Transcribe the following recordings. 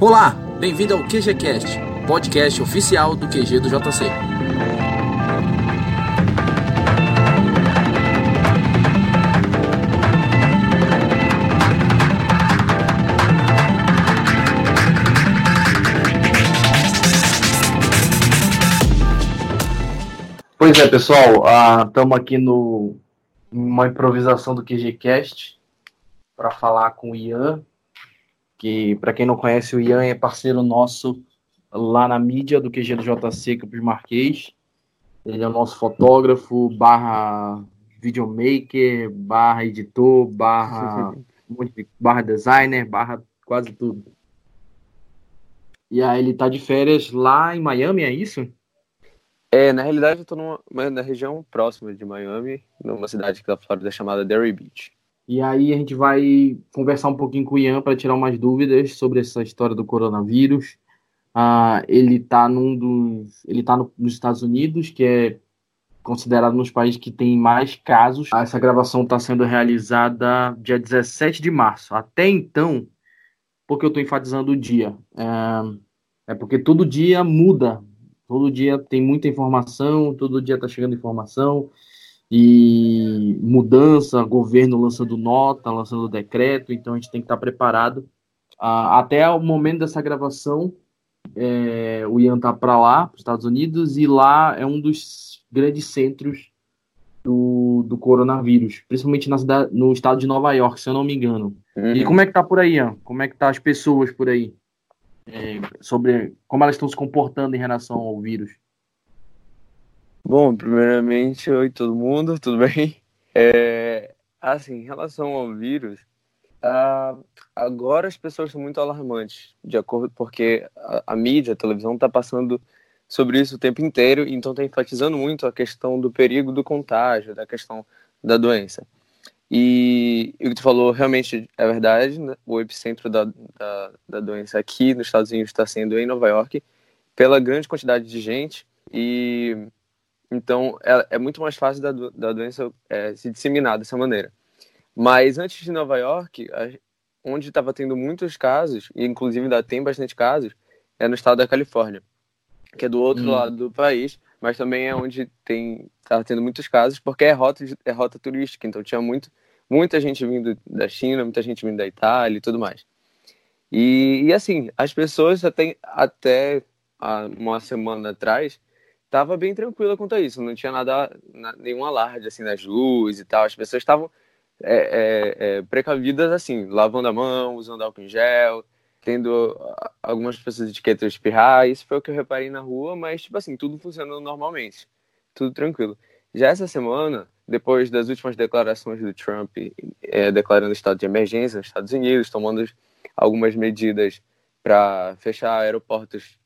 Olá, bem-vindo ao QGCast, podcast oficial do QG do JC. Pois é, pessoal, estamos ah, aqui no uma improvisação do QGCast para falar com o Ian, que para quem não conhece, o Ian é parceiro nosso lá na mídia do QG do JC Campos Marquês. Ele é o nosso fotógrafo, barra videomaker, barra editor, barra, barra designer, barra quase tudo. E aí ele tá de férias lá em Miami, é isso? É, na realidade eu tô numa, na região próxima de Miami, numa cidade que da Flórida chamada Derry Beach. E aí a gente vai conversar um pouquinho com o Ian para tirar umas dúvidas sobre essa história do coronavírus. Uh, ele está num dos, ele tá no, nos Estados Unidos, que é considerado dos países que tem mais casos. Essa gravação está sendo realizada dia 17 de março. Até então, porque eu estou enfatizando o dia, é, é porque todo dia muda, todo dia tem muita informação, todo dia está chegando informação e mudança, governo lançando nota, lançando decreto, então a gente tem que estar preparado. Uh, até o momento dessa gravação, é, o Ian tá para lá, para os Estados Unidos, e lá é um dos grandes centros do, do coronavírus, principalmente na cidade, no estado de Nova York, se eu não me engano. Uhum. E como é que tá por aí, Ian? Como é que tá as pessoas por aí? É, sobre como elas estão se comportando em relação ao vírus? Bom, primeiramente, oi todo mundo, tudo bem? É, assim, em relação ao vírus, agora as pessoas são muito alarmantes, de acordo porque a, a mídia, a televisão está passando sobre isso o tempo inteiro, então está enfatizando muito a questão do perigo do contágio, da questão da doença. E, e o que tu falou realmente é verdade, né? o epicentro da, da, da doença aqui nos Estados Unidos está sendo em Nova York, pela grande quantidade de gente e então, é, é muito mais fácil da, da doença é, se disseminar dessa maneira. Mas antes de Nova York, onde estava tendo muitos casos, e inclusive ainda tem bastante casos, é no estado da Califórnia, que é do outro hum. lado do país, mas também é onde tem estava tendo muitos casos, porque é rota, é rota turística, então tinha muito, muita gente vindo da China, muita gente vindo da Itália e tudo mais. E, e assim, as pessoas até, até uma semana atrás tava bem tranquila quanto a isso, não tinha nada, nenhum alarde assim nas luzes e tal, as pessoas estavam é, é, é, precavidas assim, lavando a mão, usando álcool em gel, tendo algumas pessoas etiquetas espirrar, isso foi o que eu reparei na rua, mas tipo assim, tudo funcionando normalmente, tudo tranquilo. Já essa semana, depois das últimas declarações do Trump é, declarando estado de emergência nos Estados Unidos, tomando algumas medidas para fechar aeroportos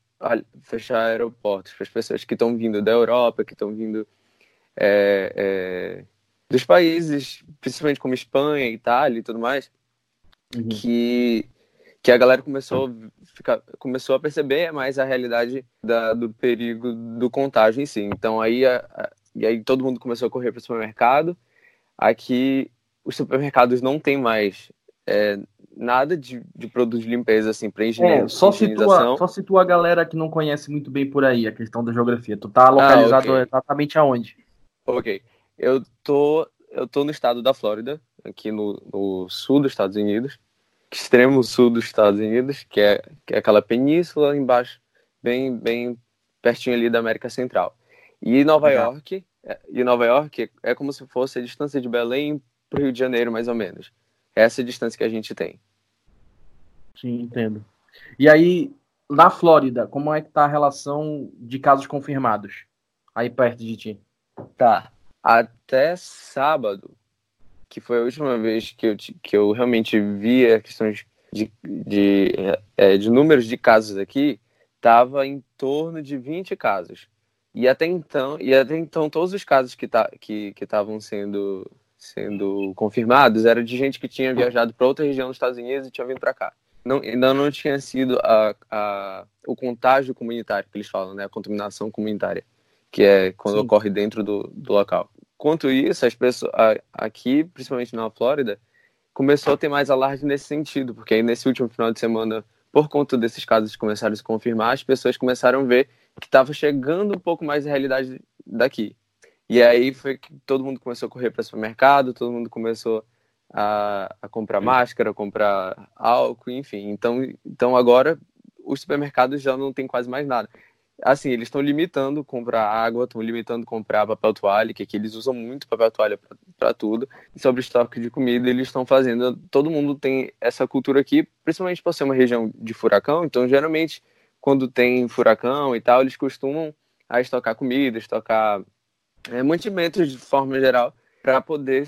fechar aeroportos para as pessoas que estão vindo da Europa, que estão vindo é, é, dos países, principalmente como Espanha, Itália e tudo mais, uhum. que, que a galera começou a, ficar, começou a perceber mais a realidade da, do perigo do contágio em si. Então aí, a, a, e aí todo mundo começou a correr para o supermercado. Aqui os supermercados não tem mais é, nada de, de produto de limpeza, assim, pra higiene, é, só situa, só situa a galera que não conhece muito bem por aí a questão da geografia. Tu tá localizado ah, okay. exatamente aonde? Ok. Eu tô, eu tô no estado da Flórida, aqui no, no sul dos Estados Unidos, extremo sul dos Estados Unidos, que é, que é aquela península embaixo, bem, bem pertinho ali da América Central. E Nova uhum. York, é, e Nova York é como se fosse a distância de Belém pro Rio de Janeiro, mais ou menos. Essa é a distância que a gente tem. Sim, entendo. E aí, na Flórida, como é que tá a relação de casos confirmados aí perto de ti? Tá. Até sábado, que foi a última vez que eu, que eu realmente vi a questão de, de, de, é, de números de casos aqui, tava em torno de 20 casos. E até então, e até então todos os casos que tá, que estavam sendo sendo confirmados era de gente que tinha viajado para outra região dos Estados Unidos e tinha vindo para cá. Não, ainda não tinha sido a, a, o contágio comunitário que eles falam, né? A contaminação comunitária, que é quando Sim. ocorre dentro do, do local. Quanto isso, as pessoas a, aqui, principalmente na Flórida, começou a ter mais alarde nesse sentido, porque aí nesse último final de semana por conta desses casos que começaram a se confirmar, as pessoas começaram a ver que estava chegando um pouco mais a realidade daqui. E aí foi que todo mundo começou a correr para o supermercado, todo mundo começou a, a comprar máscara, a comprar álcool, enfim. Então, então agora os supermercados já não tem quase mais nada. Assim, eles estão limitando comprar água, estão limitando comprar papel toalha, que aqui eles usam muito papel toalha para tudo. E sobre estoque de comida, eles estão fazendo. Todo mundo tem essa cultura aqui, principalmente por ser uma região de furacão. Então, geralmente, quando tem furacão e tal, eles costumam a estocar comida, estocar é, mantimentos de forma geral, para poder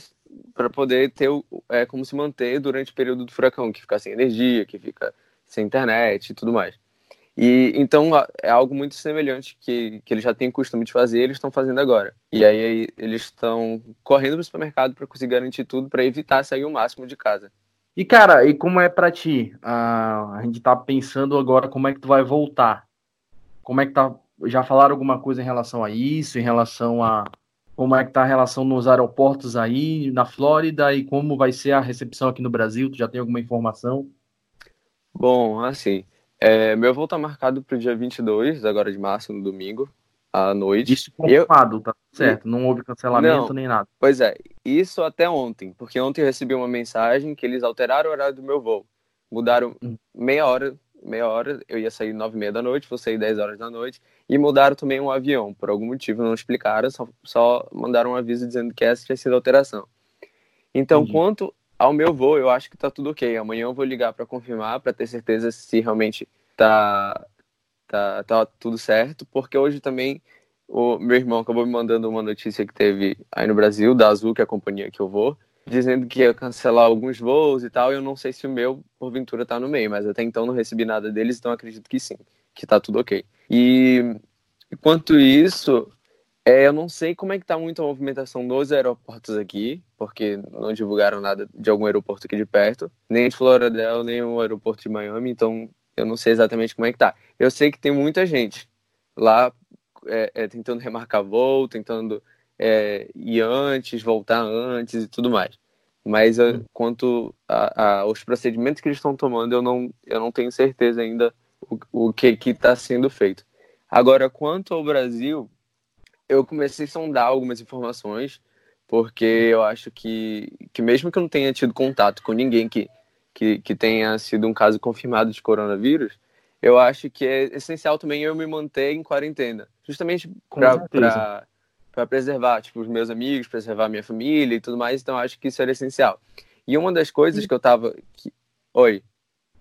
para poder ter é, como se manter durante o período do furacão, que fica sem energia, que fica sem internet e tudo mais. E então é algo muito semelhante que, que eles já têm costume de fazer, eles estão fazendo agora. E aí eles estão correndo para o supermercado para conseguir garantir tudo para evitar sair o máximo de casa. E cara, e como é para ti? Uh, a gente tá pensando agora como é que tu vai voltar. Como é que tá? Já falaram alguma coisa em relação a isso, em relação a como é que tá a relação nos aeroportos aí na Flórida e como vai ser a recepção aqui no Brasil? Tu já tem alguma informação? Bom, assim, é, meu voo tá marcado pro dia 22, agora de março, no domingo, à noite. Isso confirmado, eu... tá certo, não houve cancelamento não, nem nada. Pois é, isso até ontem, porque ontem eu recebi uma mensagem que eles alteraram o horário do meu voo. Mudaram hum. meia hora, meia hora, eu ia sair nove e meia da noite, vou sair 10 horas da noite, e mudaram também um avião, por algum motivo não explicaram, só, só mandaram um aviso dizendo que essa tinha sido alteração. Então, Entendi. quanto ao meu voo, eu acho que tá tudo ok. Amanhã eu vou ligar para confirmar, para ter certeza se realmente tá, tá, tá tudo certo, porque hoje também o meu irmão acabou me mandando uma notícia que teve aí no Brasil, da Azul, que é a companhia que eu vou, dizendo que ia cancelar alguns voos e tal, e eu não sei se o meu, porventura, tá no meio, mas até então não recebi nada deles, então acredito que sim, que tá tudo ok. E enquanto isso, é, eu não sei como é que tá muito a movimentação nos aeroportos aqui, porque não divulgaram nada de algum aeroporto aqui de perto, nem de Floridel, nem o aeroporto de Miami, então eu não sei exatamente como é que tá. Eu sei que tem muita gente lá é, é, tentando remarcar voo, tentando é, ir antes, voltar antes e tudo mais. Mas eu, hum. quanto aos procedimentos que eles estão tomando, eu não, eu não tenho certeza ainda o, o que está sendo feito. Agora, quanto ao Brasil, eu comecei a sondar algumas informações, porque eu acho que, que mesmo que eu não tenha tido contato com ninguém que, que, que tenha sido um caso confirmado de coronavírus, eu acho que é essencial também eu me manter em quarentena, justamente para preservar tipo, os meus amigos, preservar minha família e tudo mais, então acho que isso era essencial. E uma das coisas que eu tava. Que... Oi.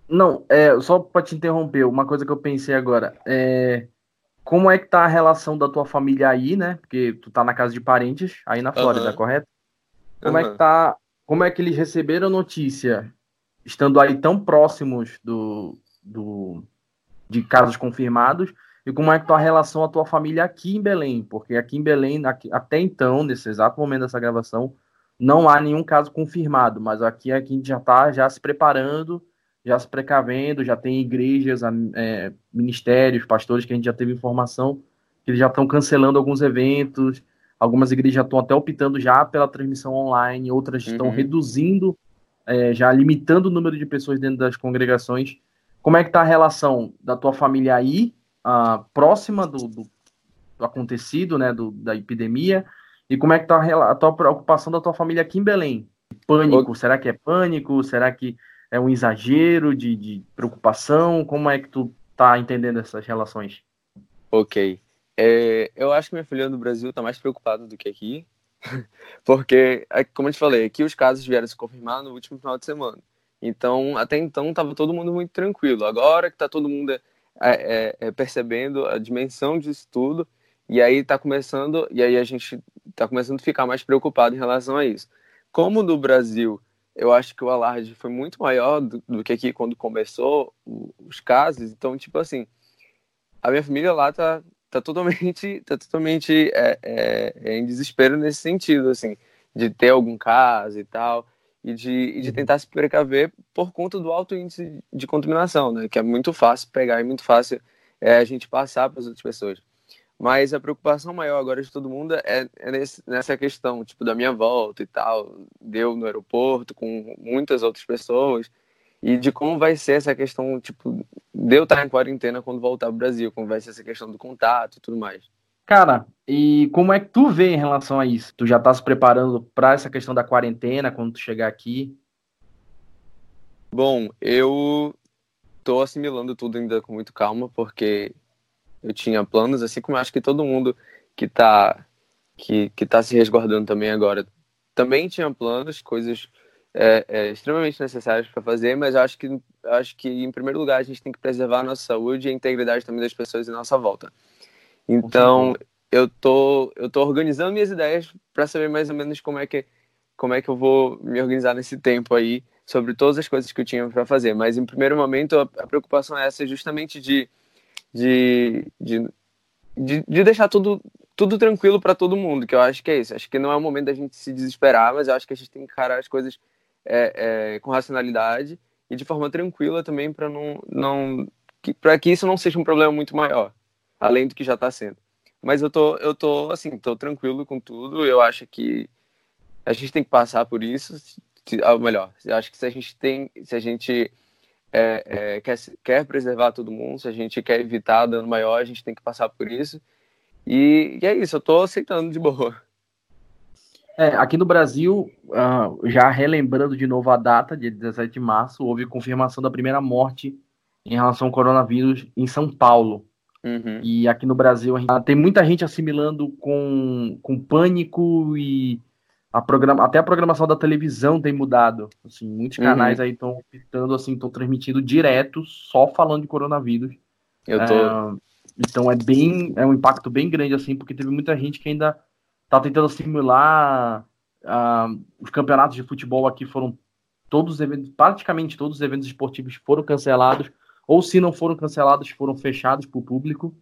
Não, é, só para te interromper, uma coisa que eu pensei agora. É, como é que tá a relação da tua família aí, né? Porque tu tá na casa de parentes aí na Flórida, uhum. correto? Como uhum. é que tá. Como é que eles receberam notícia, estando aí tão próximos do, do, de casos confirmados, e como é que tá a relação a tua família aqui em Belém? Porque aqui em Belém, aqui, até então, nesse exato momento dessa gravação, não há nenhum caso confirmado, mas aqui, aqui a gente já está já se preparando já se precavendo, já tem igrejas, é, ministérios, pastores que a gente já teve informação que eles já estão cancelando alguns eventos, algumas igrejas já estão até optando já pela transmissão online, outras uhum. estão reduzindo, é, já limitando o número de pessoas dentro das congregações. Como é que está a relação da tua família aí, uh, próxima do, do, do, acontecido, né, do, da epidemia, e como é que está a, tua preocupação da tua família aqui em Belém? Pânico, será que é pânico? Será que é um exagero de, de preocupação? Como é que tu tá entendendo essas relações? Ok. É, eu acho que minha filha no Brasil tá mais preocupada do que aqui, porque, é, como eu te falei, aqui os casos vieram se confirmar no último final de semana. Então, até então, tava todo mundo muito tranquilo. Agora que tá todo mundo é, é, é, percebendo a dimensão disso tudo, e aí tá começando, e aí a gente tá começando a ficar mais preocupado em relação a isso. Como no Brasil eu acho que o alarde foi muito maior do, do que aqui quando começou os casos. Então, tipo assim, a minha família lá tá, tá totalmente, tá totalmente é, é, é em desespero nesse sentido, assim, de ter algum caso e tal, e de, e de tentar se precaver por conta do alto índice de contaminação, né? Que é muito fácil pegar e muito fácil é, a gente passar para as outras pessoas. Mas a preocupação maior agora de todo mundo é, é nesse, nessa questão, tipo, da minha volta e tal. Deu no aeroporto com muitas outras pessoas. e de como vai ser essa questão, tipo, de eu estar em quarentena quando voltar pro Brasil, como vai ser essa questão do contato e tudo mais. Cara, e como é que tu vê em relação a isso? Tu já tá se preparando para essa questão da quarentena quando tu chegar aqui? Bom, eu tô assimilando tudo ainda com muito calma, porque eu tinha planos, assim como eu acho que todo mundo que tá, que, que tá se resguardando também agora também tinha planos, coisas é, é, extremamente necessárias para fazer, mas acho que, acho que, em primeiro lugar, a gente tem que preservar a nossa saúde e a integridade também das pessoas em nossa volta. Então, eu tô, eu tô organizando minhas ideias para saber mais ou menos como é que como é que eu vou me organizar nesse tempo aí sobre todas as coisas que eu tinha para fazer. Mas em primeiro momento a, a, preocupação é essa, justamente de de, de, de, de deixar tudo tudo tranquilo para todo mundo, que eu acho que é isso. Acho que não é o momento da gente se desesperar, mas eu acho que a gente tem que encarar as coisas é, é, com racionalidade e de forma tranquila também para não, não para que isso não seja um problema muito maior além do que já está sendo. Mas eu tô, eu tô, assim, tô tranquilo com tudo. Eu acho que a gente tem que passar por isso. Ou melhor, eu acho que se a gente tem, se a gente é, é, quer, quer preservar todo mundo, se a gente quer evitar dano maior, a gente tem que passar por isso. E, e é isso, eu tô aceitando de boa. É, aqui no Brasil, uh, já relembrando de novo a data, dia 17 de março, houve confirmação da primeira morte em relação ao coronavírus em São Paulo. Uhum. E aqui no Brasil gente, tem muita gente assimilando com, com pânico e a programa, até a programação da televisão tem mudado. Assim, muitos uhum. canais uhum. aí estão pitando assim, estão transmitindo direto, só falando de coronavírus. Eu tô... É, então é bem, é um impacto bem grande assim, porque teve muita gente que ainda tá tentando simular uh, os campeonatos de futebol aqui foram todos os eventos, praticamente todos os eventos esportivos foram cancelados ou se não foram cancelados, foram fechados para o público,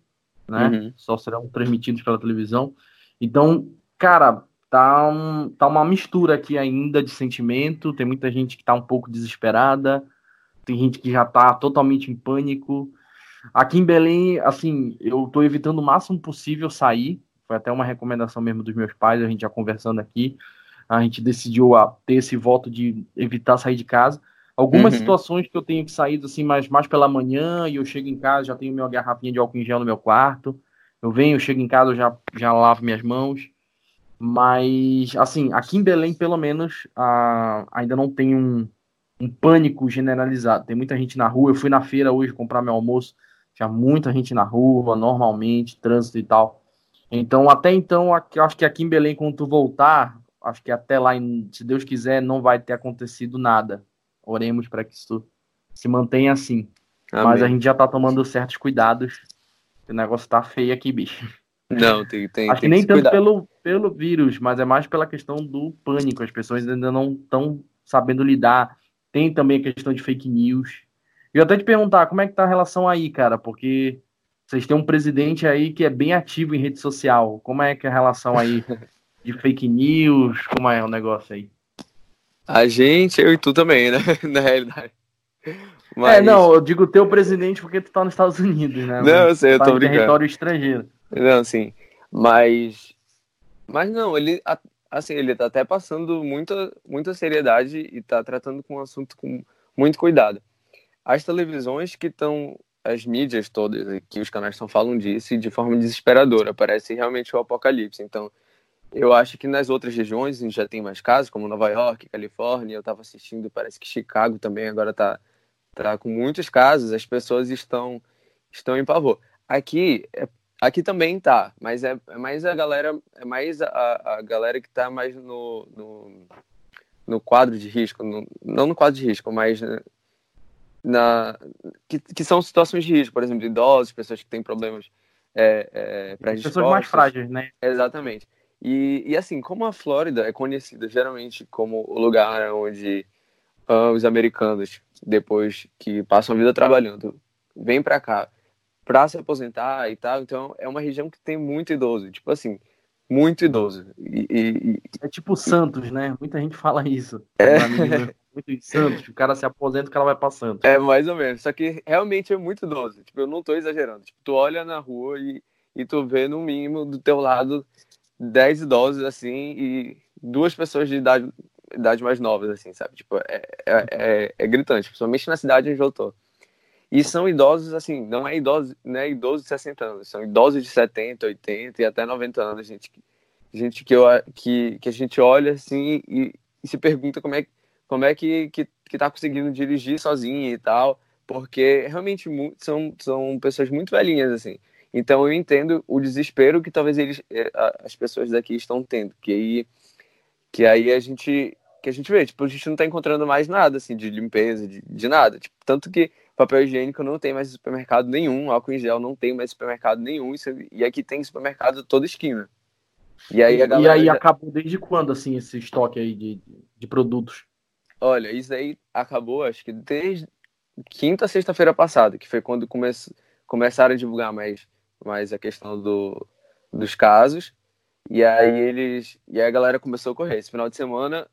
né? Uhum. Só serão transmitidos pela televisão. Então, cara, tá, um, tá uma mistura aqui ainda de sentimento. Tem muita gente que tá um pouco desesperada, tem gente que já tá totalmente em pânico. Aqui em Belém, assim, eu tô evitando o máximo possível sair. Foi até uma recomendação mesmo dos meus pais, a gente já conversando aqui. A gente decidiu a, ter esse voto de evitar sair de casa. Algumas uhum. situações que eu tenho que sair assim mais, mais pela manhã e eu chego em casa, já tenho minha garrafinha de álcool em gel no meu quarto. Eu venho, eu chego em casa, eu já, já lavo minhas mãos. Mas, assim, aqui em Belém, pelo menos, ainda não tem um, um pânico generalizado. Tem muita gente na rua. Eu fui na feira hoje comprar meu almoço. Tinha muita gente na rua, normalmente, trânsito e tal. Então, até então, acho que aqui em Belém, quando tu voltar, acho que até lá, se Deus quiser, não vai ter acontecido nada. Oremos para que isso se mantenha assim. Amém. Mas a gente já tá tomando certos cuidados. O negócio tá feio aqui, bicho. Não, tem, tem. Acho tem que nem tanto pelo, pelo vírus, mas é mais pela questão do pânico. As pessoas ainda não estão sabendo lidar. Tem também a questão de fake news. E eu até te perguntar, como é que tá a relação aí, cara? Porque vocês têm um presidente aí que é bem ativo em rede social. Como é que é a relação aí de fake news? Como é o negócio aí? A gente, eu e tu também, né? Na realidade. Mas... É, não, eu digo teu presidente porque tu tá nos Estados Unidos, né? Não, eu sei, eu tá tô brincando. território estrangeiro. Não, sim. Mas. Mas não, ele. Assim, ele tá até passando muita, muita seriedade e tá tratando com o assunto com muito cuidado. As televisões que estão. As mídias todas, que os canais estão falando disso de forma desesperadora. Parece realmente o apocalipse. Então, eu acho que nas outras regiões a gente já tem mais casos, como Nova York, Califórnia. Eu estava assistindo, parece que Chicago também agora está tá com muitos casos. As pessoas estão estão em pavor. Aqui, é, aqui também tá, mas é, é, mais a galera, é mais a, a galera que está mais no, no, no, quadro de risco, no, não no quadro de risco, mas na que, que são situações de risco, por exemplo, idosos, pessoas que têm problemas é, é, Pessoas mais frágeis, né? Exatamente. E, e assim, como a Flórida é conhecida geralmente como o lugar onde uh, os americanos, depois que passam a vida trabalhando, vêm para cá para se aposentar e tal, então é uma região que tem muito idoso, tipo assim, muito idoso. E, e, é tipo Santos, né? Muita gente fala isso. É. Muito Santos, o cara se aposenta, o cara vai passando. É, mais ou menos. Só que realmente é muito idoso. Tipo, eu não tô exagerando. Tipo, tu olha na rua e, e tu vê no mínimo do teu lado 10 idosos assim e duas pessoas de idade idades mais novas, assim, sabe? Tipo, é, é, é, é gritante, principalmente na cidade onde eu tô. E são idosos, assim, não é idoso, não é idoso de 60 anos, são idosos de 70, 80 e até 90 anos, gente, gente que, eu, que, que a gente olha, assim, e, e se pergunta como é, como é que, que, que tá conseguindo dirigir sozinho e tal, porque realmente são, são pessoas muito velhinhas, assim. Então eu entendo o desespero que talvez eles, é, as pessoas daqui estão tendo, que aí, que aí a gente que a gente vê, tipo, a gente não está encontrando mais nada assim de limpeza, de, de nada, tipo, tanto que papel higiênico não tem mais supermercado nenhum, álcool em gel não tem mais supermercado nenhum, isso, e aqui tem supermercado toda esquina. E aí, e aí já... acabou desde quando assim esse estoque aí de, de produtos? Olha, isso aí acabou, acho que desde quinta, sexta-feira passada, que foi quando come... começaram a divulgar mais mais a questão do, dos casos. E aí eles. E aí a galera começou a correr. Esse final de semana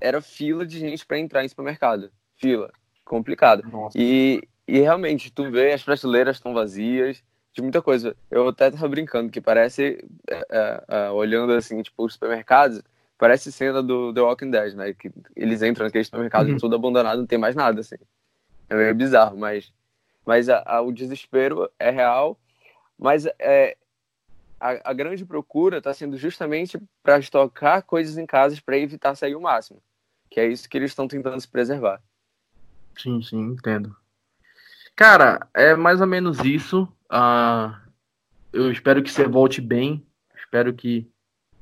era fila de gente para entrar em supermercado. Fila. Complicado. E, e realmente, tu vê, as prateleiras estão vazias de muita coisa. Eu até tava brincando que parece, é, é, é, olhando assim, tipo, os supermercados, parece cena do The Walking Dead, né? Que eles entram naquele supermercado uhum. tudo abandonado, não tem mais nada, assim. É meio bizarro, mas, mas a, a, o desespero é real mas é, a, a grande procura está sendo justamente para estocar coisas em casas para evitar sair o máximo. Que é isso que eles estão tentando se preservar. Sim, sim, entendo. Cara, é mais ou menos isso. Uh, eu espero que você volte bem. Espero que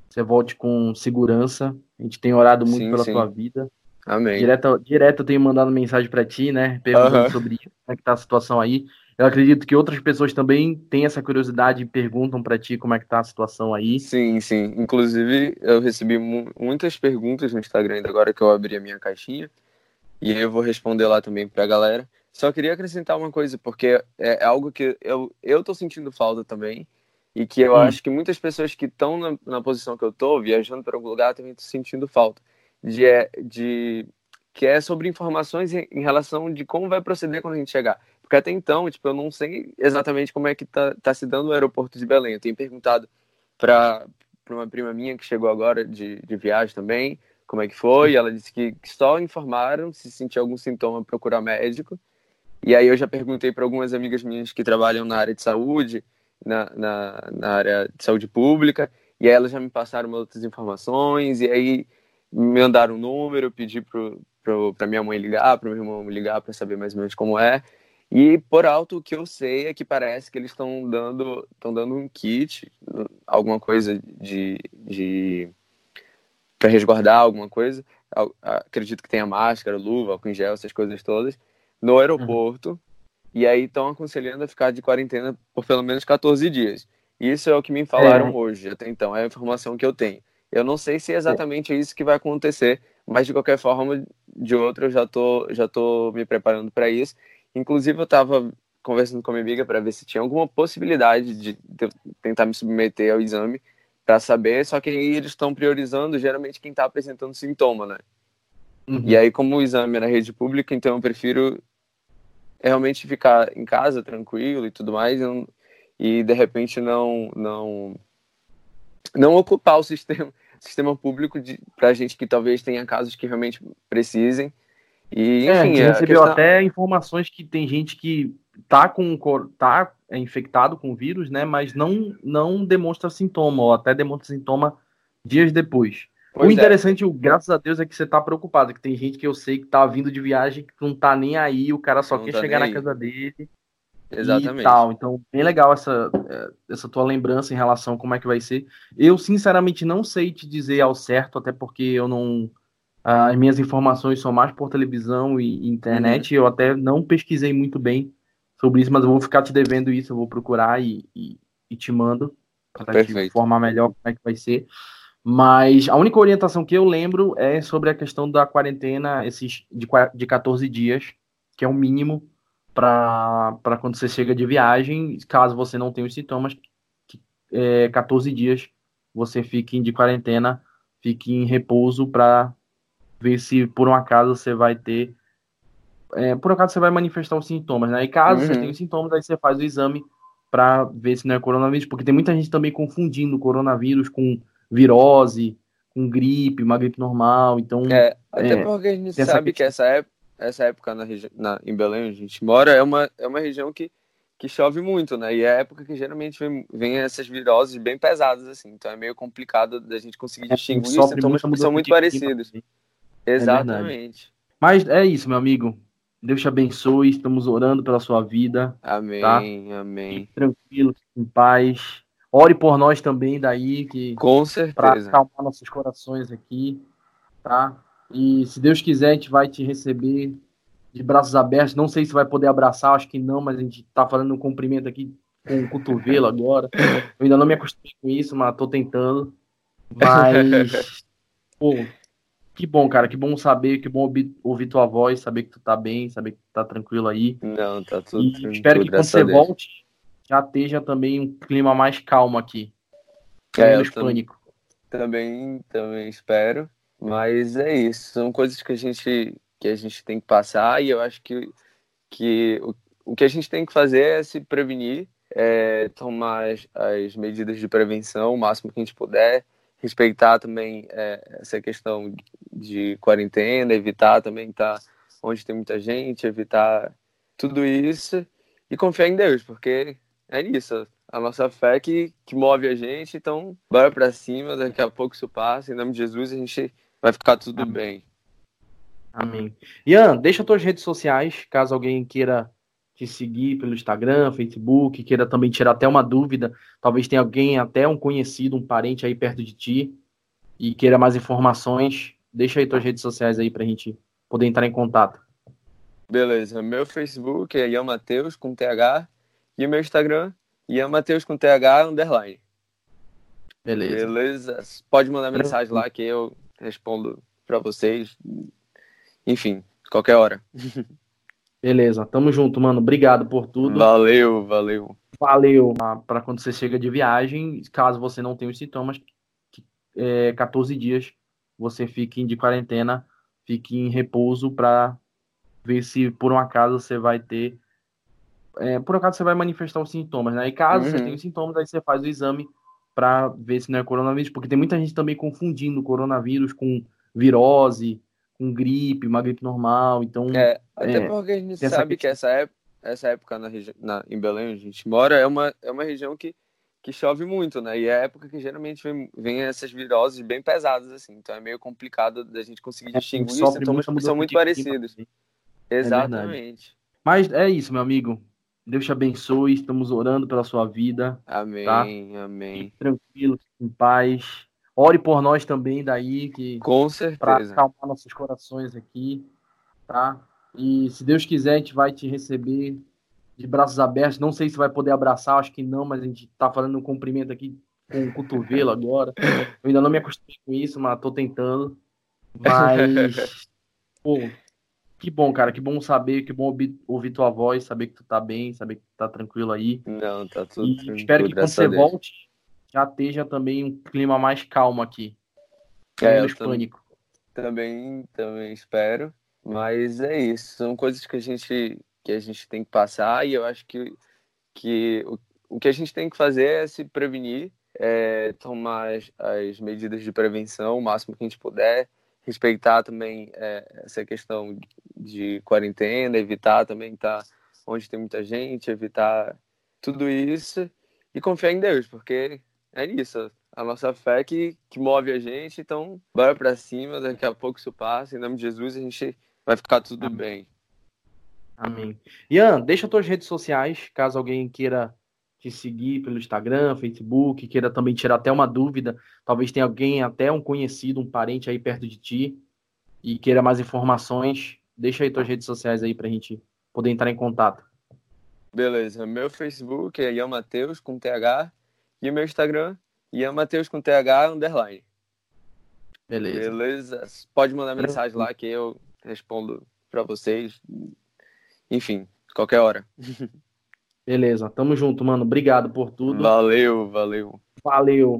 você volte com segurança. A gente tem orado muito sim, pela sim. sua vida. Amém. Direto, direto eu tenho mandado mensagem para ti, né? Perguntando sobre isso, como é que tá a situação aí. Eu acredito que outras pessoas também têm essa curiosidade e perguntam para ti como é que tá a situação aí. Sim, sim. Inclusive, eu recebi mu muitas perguntas no Instagram ainda agora que eu abri a minha caixinha. E eu vou responder lá também pra galera. Só queria acrescentar uma coisa, porque é algo que eu, eu tô sentindo falta também. E que eu hum. acho que muitas pessoas que estão na, na, posição que eu tô, viajando para algum lugar, também estão sentindo falta. De, é, de, que é sobre informações em, em relação de como vai proceder quando a gente chegar. Porque até então, tipo, eu não sei exatamente como é que tá, tá se dando o aeroporto de Belém. Eu tenho perguntado para uma prima minha que chegou agora de, de viagem também, como é que foi. Ela disse que, que só informaram se sentir algum sintoma procurar médico. E aí eu já perguntei para algumas amigas minhas que trabalham na área de saúde, na, na, na área de saúde pública, e aí elas já me passaram outras informações, e aí me mandaram um número, eu pedi para minha mãe ligar, para meu irmão ligar para saber mais ou menos como é. E por alto o que eu sei é que parece que eles estão dando, estão dando um kit, alguma coisa de, de para resguardar alguma coisa. Acredito que tenha máscara, luva, álcool em gel, essas coisas todas no aeroporto. Uhum. E aí estão aconselhando a ficar de quarentena por pelo menos 14 dias. Isso é o que me falaram é. hoje, até então, é a informação que eu tenho. Eu não sei se é exatamente é. isso que vai acontecer, mas de qualquer forma, de outra, eu já tô, já tô me preparando para isso. Inclusive, eu estava conversando com a minha amiga para ver se tinha alguma possibilidade de tentar me submeter ao exame para saber, só que aí eles estão priorizando geralmente quem está apresentando sintoma, né? Uhum. E aí, como o exame é na rede pública, então eu prefiro realmente ficar em casa tranquilo e tudo mais e de repente não não não ocupar o sistema sistema público para gente que talvez tenha casos que realmente precisem e, é, enfim, é, a gente recebeu questão... até informações que tem gente que tá com tá infectado com o vírus, né, mas não não demonstra sintoma ou até demonstra sintoma dias depois. Pois o é. interessante, é. graças a Deus, é que você tá preocupado, que tem gente que eu sei que tá vindo de viagem que não tá nem aí, o cara só não quer tá chegar na aí. casa dele. Exatamente. E tal. Então, bem legal essa, é, essa tua lembrança em relação a como é que vai ser. Eu, sinceramente, não sei te dizer ao certo, até porque eu não as minhas informações são mais por televisão e internet. Uhum. Eu até não pesquisei muito bem sobre isso, mas eu vou ficar te devendo isso. Eu vou procurar e, e, e te mando para te informar melhor como é que vai ser. Mas a única orientação que eu lembro é sobre a questão da quarentena esses de, de 14 dias, que é o mínimo para quando você chega de viagem, caso você não tenha os sintomas, que, é, 14 dias você fique de quarentena, fique em repouso para ver se por um acaso você vai ter. É, por um acaso você vai manifestar os sintomas, né? E caso uhum. você tenha os sintomas, aí você faz o exame para ver se não é coronavírus, porque tem muita gente também confundindo coronavírus com virose, com gripe, uma gripe normal. Então, É, até É, porque a gente tem essa sabe que essa época, essa época na na- em Belém, onde a gente mora, é uma, é uma região que, que chove muito, né? E é a época que geralmente vem, vem essas viroses bem pesadas, assim. Então é meio complicado da gente conseguir gente distinguir os sofre sintomas são muito parecidos. também. Exatamente. Mas é isso, meu amigo. Deus te abençoe. Estamos orando pela sua vida. Amém, Tá. amém. Fique tranquilo, em paz. Ore por nós também daí, que Com para certeza. acalmar nossos corações aqui, tá? E se Deus quiser, a gente vai te receber de braços abertos. Não sei se vai poder abraçar, acho que não, mas a gente tá falando um cumprimento aqui com o cotovelo agora. Eu ainda não me acostumei com isso, mas tô tentando. Mas, pô, que bom, cara, que bom saber, que bom ouvir, tua voz, saber que tu tá bem, saber que tu tá tranquilo aí. Não, tá tudo E tranquilo, espero que quando você volte, já esteja também um clima mais calmo aqui. É, Menos pânico. Também, também espero. Mas é isso, são coisas que a gente que a gente tem que passar e eu acho que, que o, o que a gente tem que fazer é se prevenir, é, tomar as, as medidas de prevenção o máximo que a gente puder, respeitar também é, essa questão de quarentena, evitar também estar onde tem muita gente, evitar tudo isso e confiar em Deus, porque é isso, a nossa fé que, que move a gente, então bora pra cima, daqui a pouco isso passa, em nome de Jesus a gente vai ficar tudo Amém. bem. Amém. Ian, deixa tuas redes sociais, caso alguém queira te seguir pelo Instagram, Facebook, queira também tirar até uma dúvida. Talvez tenha alguém, até um conhecido, um parente aí perto de ti e queira mais informações. Deixa aí tuas redes sociais aí pra gente poder entrar em contato. Beleza, meu Facebook é Ian Mateus com TH e o meu Instagram, Ian Mateus com TH underline. Beleza. Beleza? Pode mandar mensagem lá que eu respondo pra vocês. Enfim, qualquer hora. Beleza. Tamo junto, mano. Obrigado por tudo. Valeu, valeu. Valeu. Para quando você chega de viagem, caso você não tenha os sintomas, que, é, 14 dias você fique de quarentena, fique em repouso para ver se por um acaso você vai ter. é, por um acaso você vai manifestar os sintomas, né? E caso você Uhum. tenha os sintomas, aí você faz o exame para ver se não é coronavírus, porque tem muita gente também confundindo coronavírus com virose, com gripe, uma gripe normal. Então, É, até É, porque a gente sabe que essa época, essa época na na, em Belém, a gente mora, é uma, é uma região que, que chove muito, né? E é a época que geralmente vem, vem essas viroses bem pesadas, assim. Então é meio complicado da gente conseguir gente distinguir os sintomas porque são muito de clima parecidos. também. Exatamente. Mas é isso, meu amigo. Deus te abençoe. Estamos orando pela sua vida. Amém, Tá. amém. Fique tranquilo, em paz. Ore por nós também daí, que Com certeza. acalmar nossos corações aqui, tá? E se Deus quiser, a gente vai te receber de braços abertos. Não sei se vai poder abraçar, acho que não, mas a gente tá falando um cumprimento aqui com o cotovelo agora. Eu ainda não me acostumei com isso, mas tô tentando. Mas, pô, que bom, cara, que bom saber, que bom ouvir, tua voz, saber que tu tá bem, saber que tu tá tranquilo aí. Não, tá tudo E tranquilo, espero que quando você Deus. volte, já esteja também um clima mais calmo aqui. É, menos pânico. Também, também espero. Mas é isso, são coisas que a gente que a gente tem que passar e eu acho que, que o, o que a gente tem que fazer é se prevenir, é, tomar as, as medidas de prevenção o máximo que a gente puder, respeitar também é, essa questão de quarentena, evitar também estar onde tem muita gente, evitar tudo isso e confiar em Deus, porque é isso, a nossa fé que, que move a gente, então bora pra cima, daqui a pouco isso passa, em nome de Jesus a gente vai ficar tudo Amém. bem. Amém. Ian, deixa tuas redes sociais, caso alguém queira te seguir pelo Instagram, Facebook, queira também tirar até uma dúvida. Talvez tenha alguém, até um conhecido, um parente aí perto de ti e queira mais informações. Deixa aí tuas redes sociais aí pra gente poder entrar em contato. Beleza, meu Facebook é Ian Mateus com TH e o meu Instagram, Ian Mateus com TH underline. Beleza. Beleza? Pode mandar mensagem lá que eu respondo pra vocês. Enfim, qualquer hora. Beleza. Tamo junto, mano. Obrigado por tudo. Valeu, valeu. Valeu.